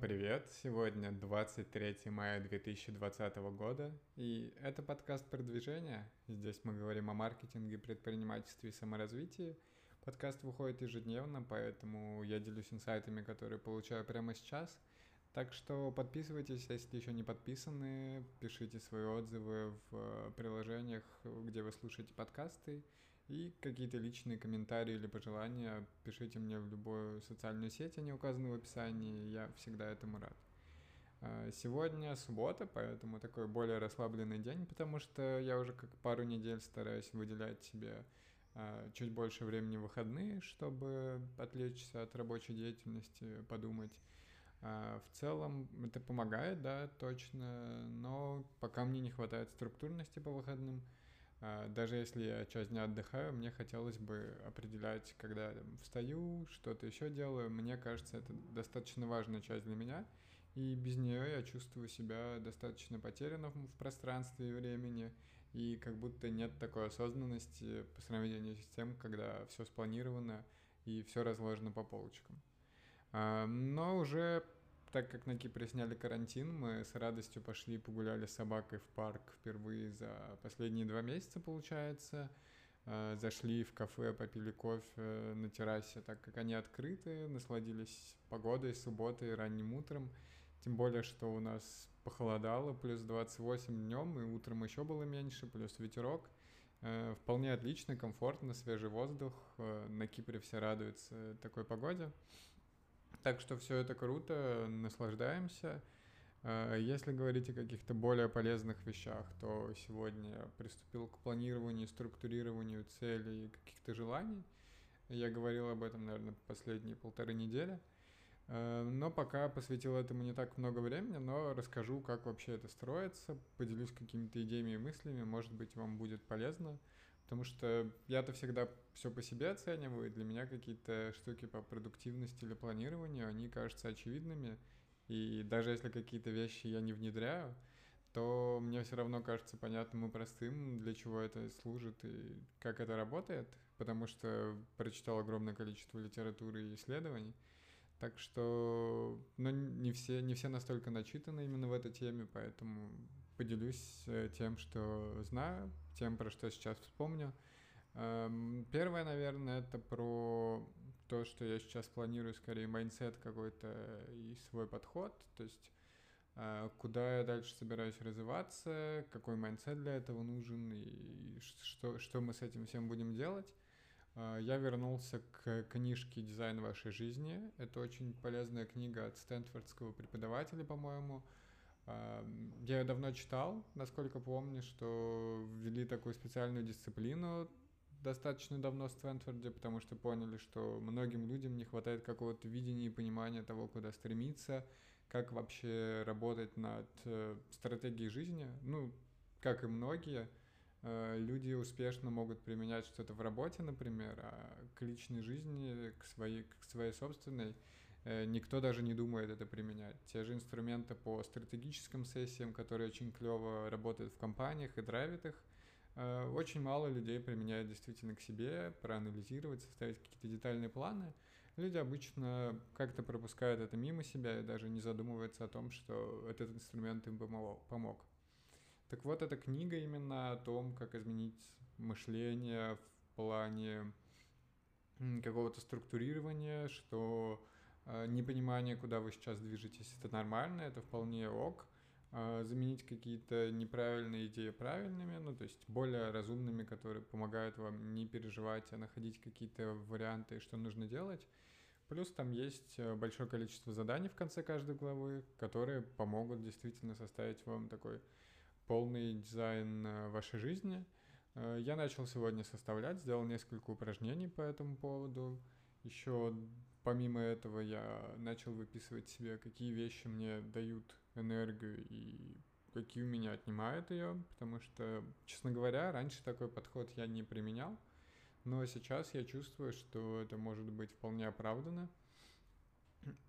Привет! Сегодня 23 мая 2020 года, и это подкаст продвижения. Здесь мы говорим о маркетинге, предпринимательстве и саморазвитии. Подкаст выходит ежедневно, поэтому я делюсь инсайтами, которые получаю прямо сейчас. Так что подписывайтесь, если еще не подписаны, пишите свои отзывы в приложениях, где вы слушаете подкасты. И какие-то личные комментарии или пожелания пишите мне в любую социальную сеть, они указаны в описании, я всегда этому рад. А, сегодня суббота, поэтому такой более расслабленный день, потому что я уже как пару недель стараюсь выделять себе а, чуть больше времени в выходные, чтобы отвлечься от рабочей деятельности, подумать. А, в целом это помогает, да, точно, но пока мне не хватает структурности по выходным – даже если я часть дня отдыхаю, мне хотелось бы определять, когда я там, встаю, что-то еще делаю. Мне кажется, это достаточно важная часть для меня. И без нее я чувствую себя достаточно потерянным в пространстве и времени. И как будто нет такой осознанности по сравнению с тем, когда все спланировано и все разложено по полочкам. А, но уже так как на Кипре сняли карантин, мы с радостью пошли погуляли с собакой в парк впервые за последние два месяца, получается. Э, зашли в кафе, попили кофе на террасе, так как они открыты, насладились погодой, субботой, ранним утром. Тем более, что у нас похолодало, плюс 28 днем, и утром еще было меньше, плюс ветерок. Э, вполне отлично, комфортно, свежий воздух. Э, на Кипре все радуются такой погоде. Так что все это круто, наслаждаемся. А, если говорить о каких-то более полезных вещах, то сегодня я приступил к планированию, структурированию целей и каких-то желаний. Я говорил об этом, наверное, последние полторы недели. А, но пока посвятил этому не так много времени, но расскажу, как вообще это строится, поделюсь какими-то идеями и мыслями, может быть, вам будет полезно. Потому что я-то всегда все по себе оцениваю, и для меня какие-то штуки по продуктивности или планированию, они кажутся очевидными. И даже если какие-то вещи я не внедряю, то мне все равно кажется понятным и простым, для чего это служит и как это работает, потому что прочитал огромное количество литературы и исследований. Так что, ну, не все, не все настолько начитаны именно в этой теме, поэтому поделюсь э, тем, что знаю, тем, про что сейчас вспомню. Эм, первое, наверное, это про то, что я сейчас планирую, скорее, mindset какой-то и свой подход, то есть э, куда я дальше собираюсь развиваться, какой mindset для этого нужен и что, что мы с этим всем будем делать. Э, я вернулся к книжке «Дизайн вашей жизни». Это очень полезная книга от стэнфордского преподавателя, по-моему, я давно читал, насколько помню, что ввели такую специальную дисциплину достаточно давно в Стэнфорде, потому что поняли, что многим людям не хватает какого-то видения и понимания того, куда стремиться, как вообще работать над э, стратегией жизни. Ну, как и многие, э, люди успешно могут применять что-то в работе, например, а к личной жизни, к своей, к своей собственной – никто даже не думает это применять. Те же инструменты по стратегическим сессиям, которые очень клево работают в компаниях и драйвят их, э, очень мало людей применяют действительно к себе, проанализировать, составить какие-то детальные планы. Люди обычно как-то пропускают это мимо себя и даже не задумываются о том, что этот инструмент им помог. Так вот, эта книга именно о том, как изменить мышление в плане какого-то структурирования, что Э, непонимание, куда вы сейчас движетесь, это нормально, это вполне ок. Э, заменить какие-то неправильные идеи правильными, ну, то есть более разумными, которые помогают вам не переживать, а находить какие-то варианты, что нужно делать. Плюс там есть э, большое количество заданий в конце каждой главы, которые помогут действительно составить вам такой полный дизайн вашей жизни. Я начал сегодня составлять, сделал несколько упражнений по этому поводу. Еще помимо этого я начал выписывать себе, какие вещи мне дают энергию и какие у меня отнимают ее, потому что, честно говоря, раньше такой подход я не применял, но сейчас я чувствую, что это может быть вполне оправдано.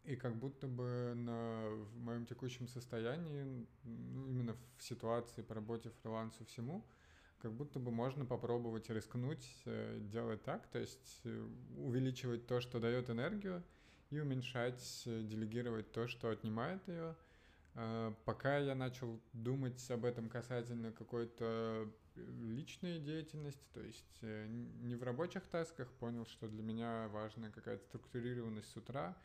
И как будто бы на, в моем текущем состоянии, ну, именно в ситуации по работе фрилансу всему, как будто бы можно попробовать рискнуть, э, делать так, то есть э, увеличивать то, что дает энергию, и уменьшать, э, делегировать то, что отнимает ее. Э, пока я начал думать об этом касательно какой-то личной деятельности, то есть не в рабочих тасках, понял, что для меня важна какая-то структурированность с утра.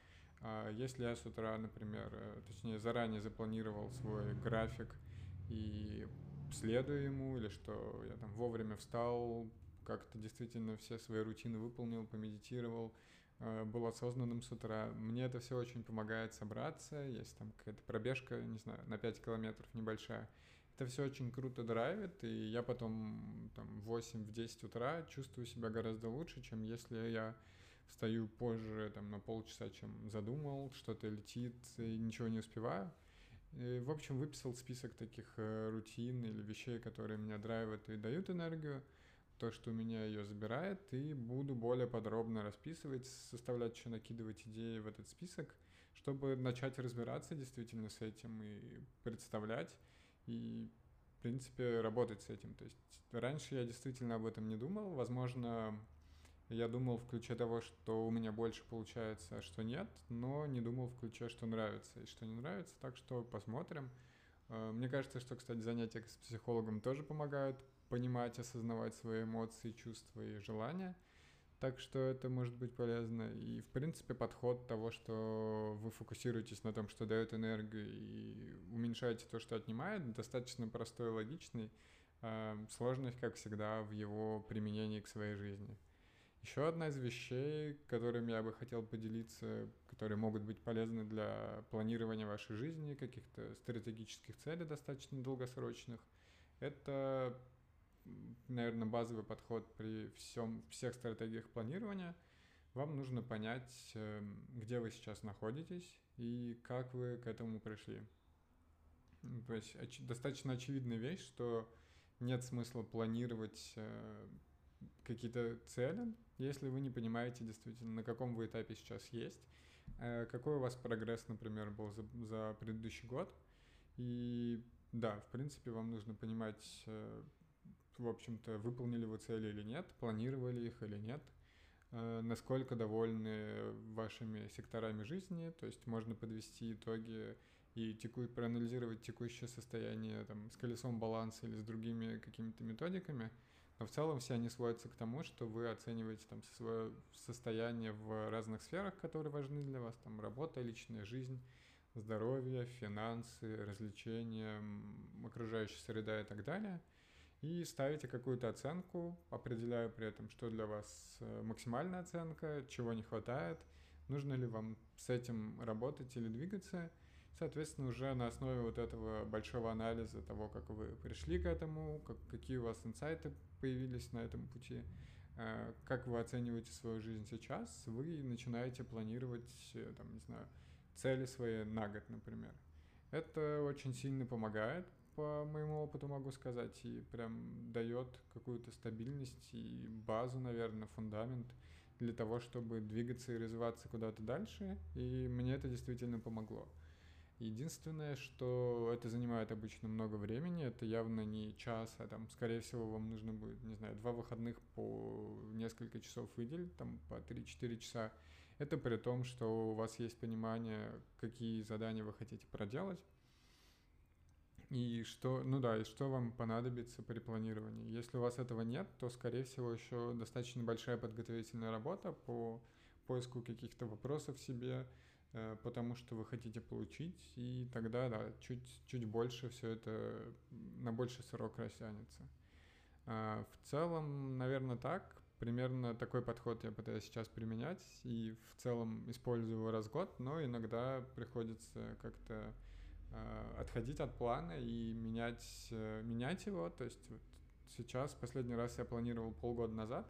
А если я с утра, например, точнее заранее запланировал свой график и следую ему, или что я там вовремя встал, как-то действительно все свои рутины выполнил, помедитировал, э, был осознанным с утра. Мне это все очень помогает собраться, есть там какая-то пробежка, не знаю, на 5 километров небольшая. Это все очень круто драйвит, и я потом там в 8-10 утра чувствую себя гораздо лучше, чем если я встаю позже, там, на полчаса, чем задумал, что-то летит и ничего не успеваю. И, в общем, выписал список таких э, рутин или вещей, которые меня драйвят и дают энергию, то, что у меня ее забирает, и буду более подробно расписывать, составлять еще, накидывать идеи в этот список, чтобы начать разбираться действительно с этим и представлять, и, в принципе, работать с этим. То есть раньше я действительно об этом не думал, возможно, я думал в ключе того, что у меня больше получается, а что нет, но не думал в ключе, что нравится и что не нравится, так что посмотрим. Э, мне кажется, что, кстати, занятия с психологом тоже помогают понимать, осознавать свои эмоции, чувства и желания. Так что это может быть полезно. И, в принципе, подход того, что вы фокусируетесь на том, что дает энергию, и уменьшаете то, что отнимает, достаточно простой и логичный. Э, сложность, как всегда, в его применении к своей жизни. Еще одна из вещей, которыми я бы хотел поделиться, которые могут быть полезны для планирования вашей жизни, каких-то стратегических целей достаточно долгосрочных, это, наверное, базовый подход при всем, всех стратегиях планирования. Вам нужно понять, эм, где вы сейчас находитесь и как вы к этому пришли. То есть оч- достаточно очевидная вещь, что нет смысла планировать э, какие-то цели, если вы не понимаете действительно, на каком вы этапе сейчас есть, э, какой у вас прогресс, например, был за, за предыдущий год. И да, в принципе, вам нужно понимать, э, в общем-то, выполнили вы цели или нет, планировали их или нет, э, насколько довольны вашими секторами жизни, то есть можно подвести итоги и теку, проанализировать текущее состояние там, с колесом баланса или с другими какими-то методиками – в целом все они сводятся к тому, что вы оцениваете там свое состояние в разных сферах, которые важны для вас, там работа, личная жизнь, здоровье, финансы, развлечения, окружающая среда и так далее. И ставите какую-то оценку, определяя при этом, что для вас э, максимальная оценка, чего не хватает, нужно ли вам с этим работать или двигаться – Соответственно, уже на основе вот этого большого анализа того, как вы пришли к этому, как, какие у вас инсайты появились на этом пути, э, как вы оцениваете свою жизнь сейчас, вы начинаете планировать, э, там, не знаю, цели свои на год, например. Это очень сильно помогает, по моему опыту могу сказать, и прям дает какую-то стабильность и базу, наверное, фундамент для того, чтобы двигаться и развиваться куда-то дальше, и мне это действительно помогло. Единственное, что это занимает обычно много времени, это явно не час, а там, скорее всего, вам нужно будет, не знаю, два выходных по несколько часов выделить, там по 3-4 часа. Это при том, что у вас есть понимание, какие задания вы хотите проделать, и что, ну да, и что вам понадобится при планировании. Если у вас этого нет, то, скорее всего, еще достаточно большая подготовительная работа по поиску каких-то вопросов себе, потому что вы хотите получить, и тогда, да, чуть, чуть больше все это на больший срок растянется. А, в целом, наверное, так. Примерно такой подход я пытаюсь сейчас применять, и в целом использую его раз в год, но иногда приходится как-то а, отходить от плана и менять, э, менять его. То есть вот сейчас, последний раз я планировал полгода назад,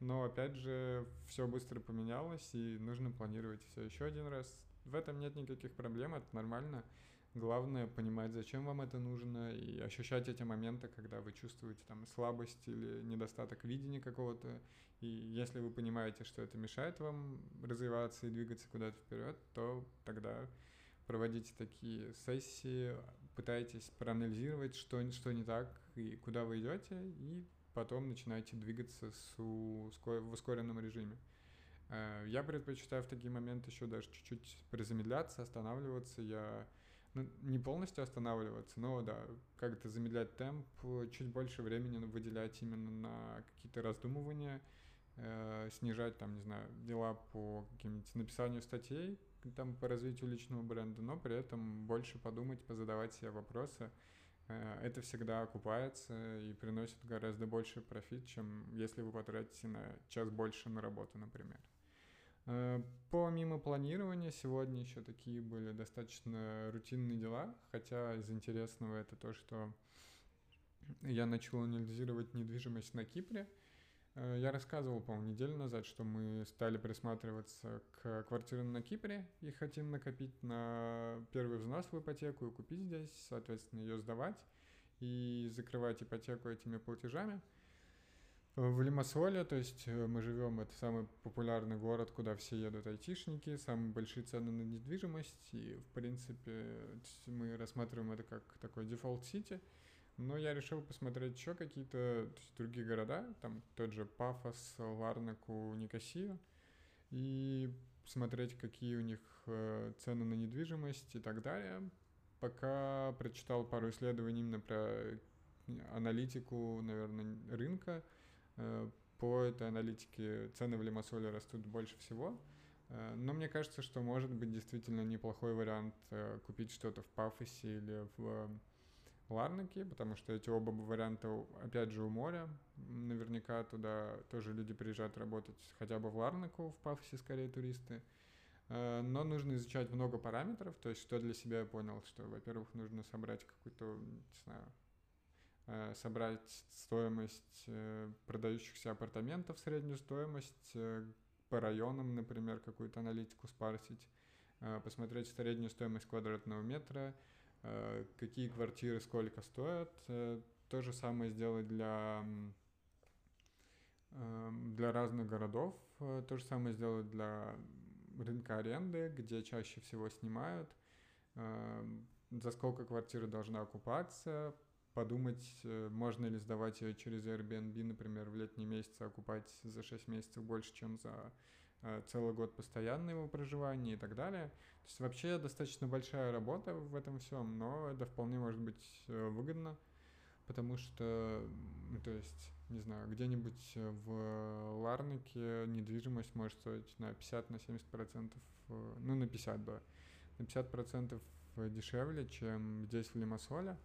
но опять же, все быстро поменялось, и нужно планировать все еще один раз. В этом нет никаких проблем, это нормально. Главное понимать, зачем вам это нужно, и ощущать эти моменты, когда вы чувствуете там слабость или недостаток видения какого-то. И если вы понимаете, что это мешает вам развиваться и двигаться куда-то вперед, то тогда проводите такие сессии, пытайтесь проанализировать, что, что не так и куда вы идете, и потом начинаете двигаться с, в ускоренном режиме. Э, я предпочитаю в такие моменты еще даже чуть-чуть призамедляться, останавливаться. Я ну, не полностью останавливаться, но да, как-то замедлять темп, чуть больше времени выделять именно на какие-то раздумывания, э, снижать там, не знаю, дела по каким-нибудь написанию статей, там по развитию личного бренда, но при этом больше подумать, позадавать себе вопросы. Э, это всегда окупается и приносит гораздо больше профит, чем если вы потратите на час больше на работу, например. Э, помимо планирования, сегодня еще такие были достаточно рутинные дела, хотя из интересного это то, что я начал анализировать недвижимость на Кипре. Э, я рассказывал, по-моему, неделю назад, что мы стали присматриваться к квартирам на Кипре и хотим накопить на первый взнос в ипотеку и купить здесь, соответственно, ее сдавать и закрывать ипотеку этими платежами – в Лимассоле, то есть э, мы живем, это самый популярный город, куда все едут айтишники, самые большие цены на недвижимость, и, в принципе, мы рассматриваем это как такой default city, но я решил посмотреть еще какие-то другие города, там тот же Пафос, Ларнаку, Никосию, и смотреть, какие у них э, цены на недвижимость и так далее. Пока прочитал пару исследований именно про аналитику, наверное, рынка, Э, по этой аналитике цены в Лимассоле растут больше всего. Э, но мне кажется, что может быть действительно неплохой вариант э, купить что-то в Пафосе или в Ларнаке, потому что эти оба варианта, опять же, у моря. Наверняка туда тоже люди приезжают работать хотя бы в Ларнаку, в Пафосе скорее туристы. Но нужно изучать много параметров, то есть что для себя я понял, что, во-первых, нужно собрать какую-то, не знаю, Э, собрать стоимость э, продающихся апартаментов, среднюю стоимость э, по районам, например, какую-то аналитику спарсить, посмотреть среднюю стоимость квадратного метра, какие квартиры сколько стоят. То же самое сделать для, для разных городов, то же самое сделать для рынка аренды, где чаще всего снимают, за сколько квартира должна окупаться, подумать, э, можно ли сдавать ее через Airbnb, например, в летние месяцы, окупать за 6 месяцев больше, чем за э, целый год постоянного проживания и так далее. То есть вообще достаточно большая работа в этом всем, но это вполне может быть э, выгодно, потому что, то есть, не знаю, где-нибудь в Ларнике недвижимость может стоить на 50, на 70 процентов, ну на 50, да, на 50 процентов дешевле, чем здесь в Лимассоле.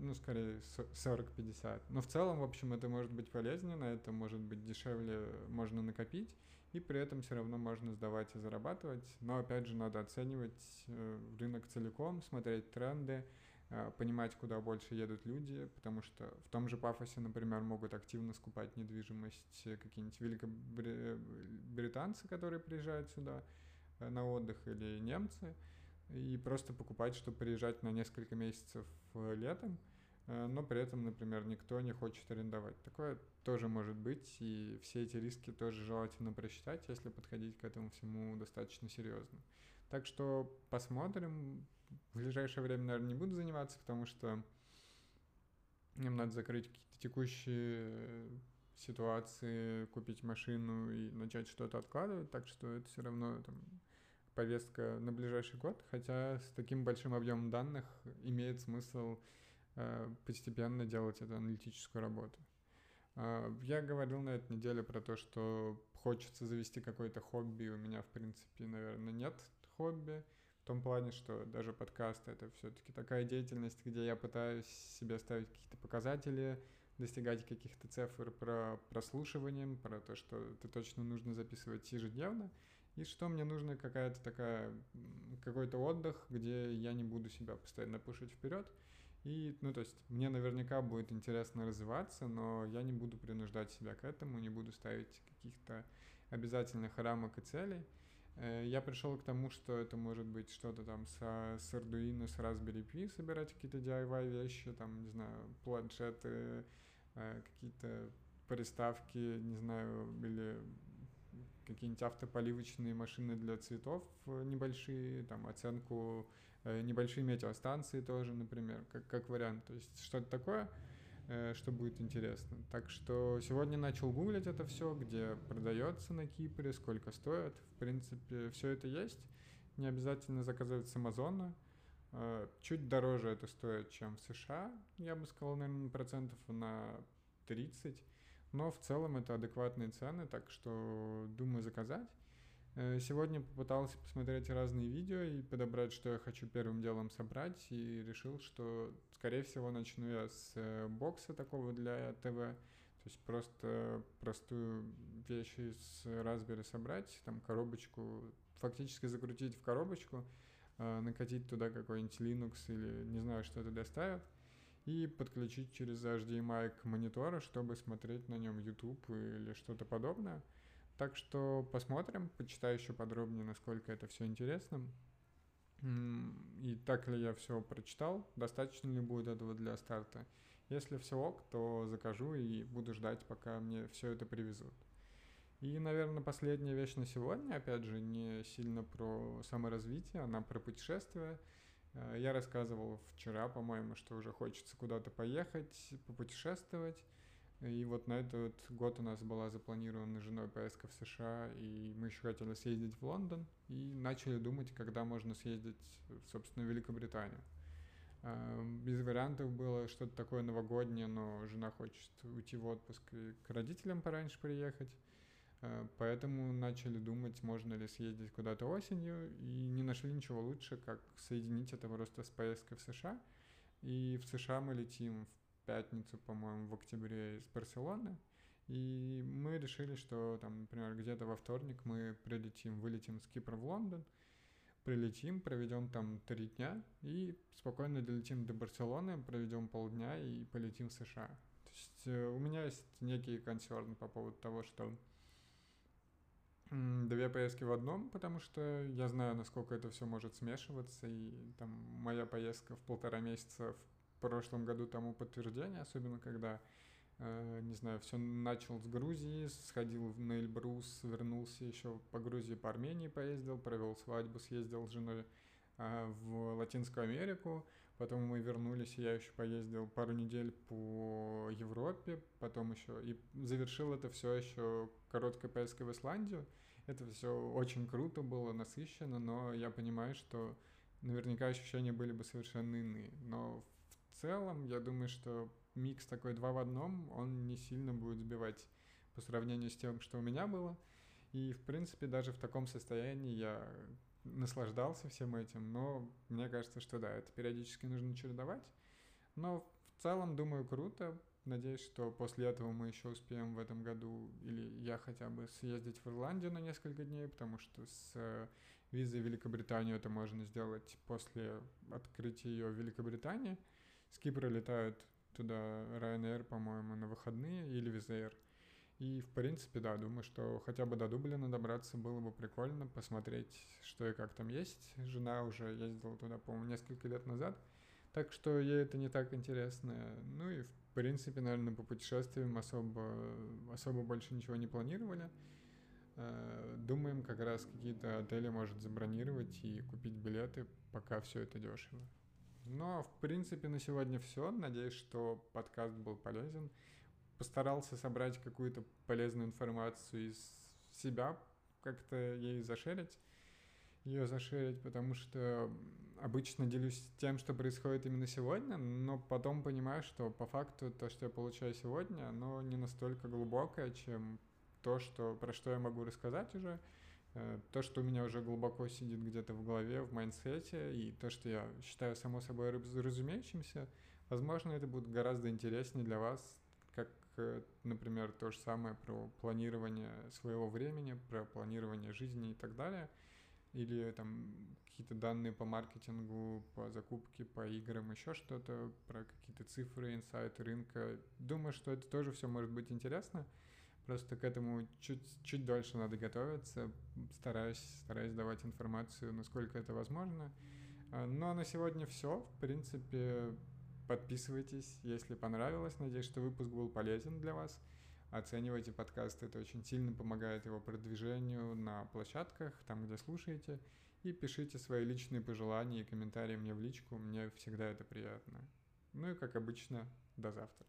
Ну, скорее 40-50. Но в целом, в общем, это может быть полезненно, это может быть дешевле, можно накопить, и при этом все равно можно сдавать и зарабатывать. Но, опять же, надо оценивать э, рынок целиком, смотреть тренды, э, понимать, куда больше едут люди, потому что в том же Пафосе, например, могут активно скупать недвижимость какие-нибудь великобританцы, которые приезжают сюда э, на отдых, или немцы – и просто покупать, чтобы приезжать на несколько месяцев э, летом, э, но при этом, например, никто не хочет арендовать. Такое тоже может быть, и все эти риски тоже желательно просчитать, если подходить к этому всему достаточно серьезно. Так что посмотрим. В ближайшее время, наверное, не буду заниматься, потому что им надо закрыть какие-то текущие ситуации, купить машину и начать что-то откладывать, так что это все равно там, повестка на ближайший год, хотя с таким большим объемом данных имеет смысл э, постепенно делать эту аналитическую работу. Э, я говорил на этой неделе про то, что хочется завести какое-то хобби, у меня, в принципе, наверное, нет хобби, в том плане, что даже подкаст — это все-таки такая деятельность, где я пытаюсь себе ставить какие-то показатели, достигать каких-то цифр про прослушивание, про то, что это точно нужно записывать ежедневно — и что мне нужно какая-то такая, какой-то отдых, где я не буду себя постоянно пушить вперед. И, ну, то есть, мне наверняка будет интересно развиваться, но я не буду принуждать себя к этому, не буду ставить каких-то обязательных рамок и целей. Э, я пришел к тому, что это может быть что-то там с, с Arduino, с Raspberry Pi, собирать какие-то DIY вещи, там, не знаю, планшеты, э, какие-то приставки, не знаю, или какие-нибудь автополивочные машины для цветов э, небольшие, там оценку, э, небольшие метеостанции тоже, например, как, как вариант. То есть что-то такое. э, что будет интересно. Так что сегодня начал гуглить это все, где продается на Кипре, сколько стоит. В принципе, все это есть. Не обязательно заказывать с Амазона. Чуть дороже это стоит, чем в США, я бы сказал, наверное, процентов на 30. Но в целом это адекватные цены, так что думаю заказать. Э, сегодня попытался посмотреть разные видео и подобрать, что я хочу первым делом собрать, и решил, что, скорее всего, начну я с э, бокса такого для ТВ, то есть просто простую вещь из Raspberry собрать, там коробочку, фактически закрутить в коробочку, э, накатить туда какой-нибудь Linux или не знаю, что туда ставят, и подключить через HDMI к монитору, чтобы смотреть на нем YouTube или что-то подобное. Так что посмотрим, почитаю еще подробнее, насколько это все интересно. И так ли я все прочитал, достаточно ли будет этого для старта. Если все ок, то закажу и буду ждать, пока мне все это привезут. И, наверное, последняя вещь на сегодня, опять же, не сильно про саморазвитие, она про путешествия. Э, я рассказывал вчера, по-моему, что уже хочется куда-то поехать, попутешествовать. И вот на этот год у нас была запланирована женой поездка в США, и мы еще хотели съездить в Лондон, и начали думать, когда можно съездить, собственно, в Великобританию. Без вариантов было что-то такое новогоднее, но жена хочет уйти в отпуск и к родителям пораньше приехать. Э, поэтому начали думать, можно ли съездить куда-то осенью, и не нашли ничего лучше, как соединить это просто с поездкой в США. И в США мы летим в пятницу, по-моему, в октябре из Барселоны. И мы решили, что там, например, где-то во вторник мы прилетим, вылетим с Кипра в Лондон, прилетим, проведем там три дня и спокойно долетим до Барселоны, проведем полдня и полетим в США. То есть э, у меня есть некий консерн по поводу того, что Две поездки в одном, потому что я знаю, насколько это все может смешиваться, и там моя поездка в полтора месяца в прошлом году тому подтверждение, особенно когда, э, не знаю, все начал с Грузии, сходил на Эльбрус, вернулся еще по Грузии, по Армении поездил, провел свадьбу, съездил с женой э, в Латинскую Америку, потом мы вернулись, и я еще поездил пару недель по Европе, потом еще и завершил это все еще короткой поездкой в Исландию. Это все очень круто было, насыщенно, но я понимаю, что наверняка ощущения были бы совершенно иные. Но в целом, я думаю, что микс такой два в одном, он не сильно будет сбивать по сравнению с тем, что у меня было. И, в принципе, даже в таком состоянии я наслаждался всем этим, но мне кажется, что да, это периодически нужно чередовать. Но в целом, думаю, круто. Надеюсь, что после этого мы еще успеем в этом году, или я хотя бы съездить в Ирландию на несколько дней, потому что с э, визой в Великобританию это можно сделать после открытия ее в Великобритании. С Кипра летают туда Ryanair, по-моему, на выходные или Визаир. И, в принципе, да, думаю, что хотя бы до Дублина добраться было бы прикольно, посмотреть, что и как там есть. Жена уже ездила туда, по-моему, несколько лет назад, так что ей это не так интересно. Ну и, в принципе, наверное, по путешествиям особо, особо больше ничего не планировали. Э, думаем, как раз какие-то отели может забронировать и купить билеты, пока все это дешево. Но, в принципе, на сегодня все. Надеюсь, что подкаст был полезен. Постарался собрать какую-то полезную информацию из себя, как-то ей зашерить ее зашерить, потому что обычно делюсь тем, что происходит именно сегодня, но потом понимаю, что по факту то, что я получаю сегодня, оно не настолько глубокое, чем то, что, про что я могу рассказать уже, э, то, что у меня уже глубоко сидит где-то в голове, в mindset е, и то, что я считаю само собой разумеющимся, возможно, это будет гораздо интереснее для вас, как, э, например, то же самое про планирование своего времени, про планирование жизни и так далее – или там какие-то данные по маркетингу, по закупке, по играм, еще что-то, про какие-то цифры, инсайты рынка. Думаю, что это тоже все может быть интересно. Просто к этому чуть, чуть дольше надо готовиться. Стараюсь, стараюсь давать информацию, насколько это возможно. А, а на сегодня все. В принципе, подписывайтесь, если понравилось. Надеюсь, что выпуск был полезен для вас оценивайте подкаст, это очень сильно помогает его продвижению на площадках, там, где слушаете, и пишите свои личные пожелания и комментарии мне в личку, мне всегда это приятно. Ну и, как обычно, до завтра.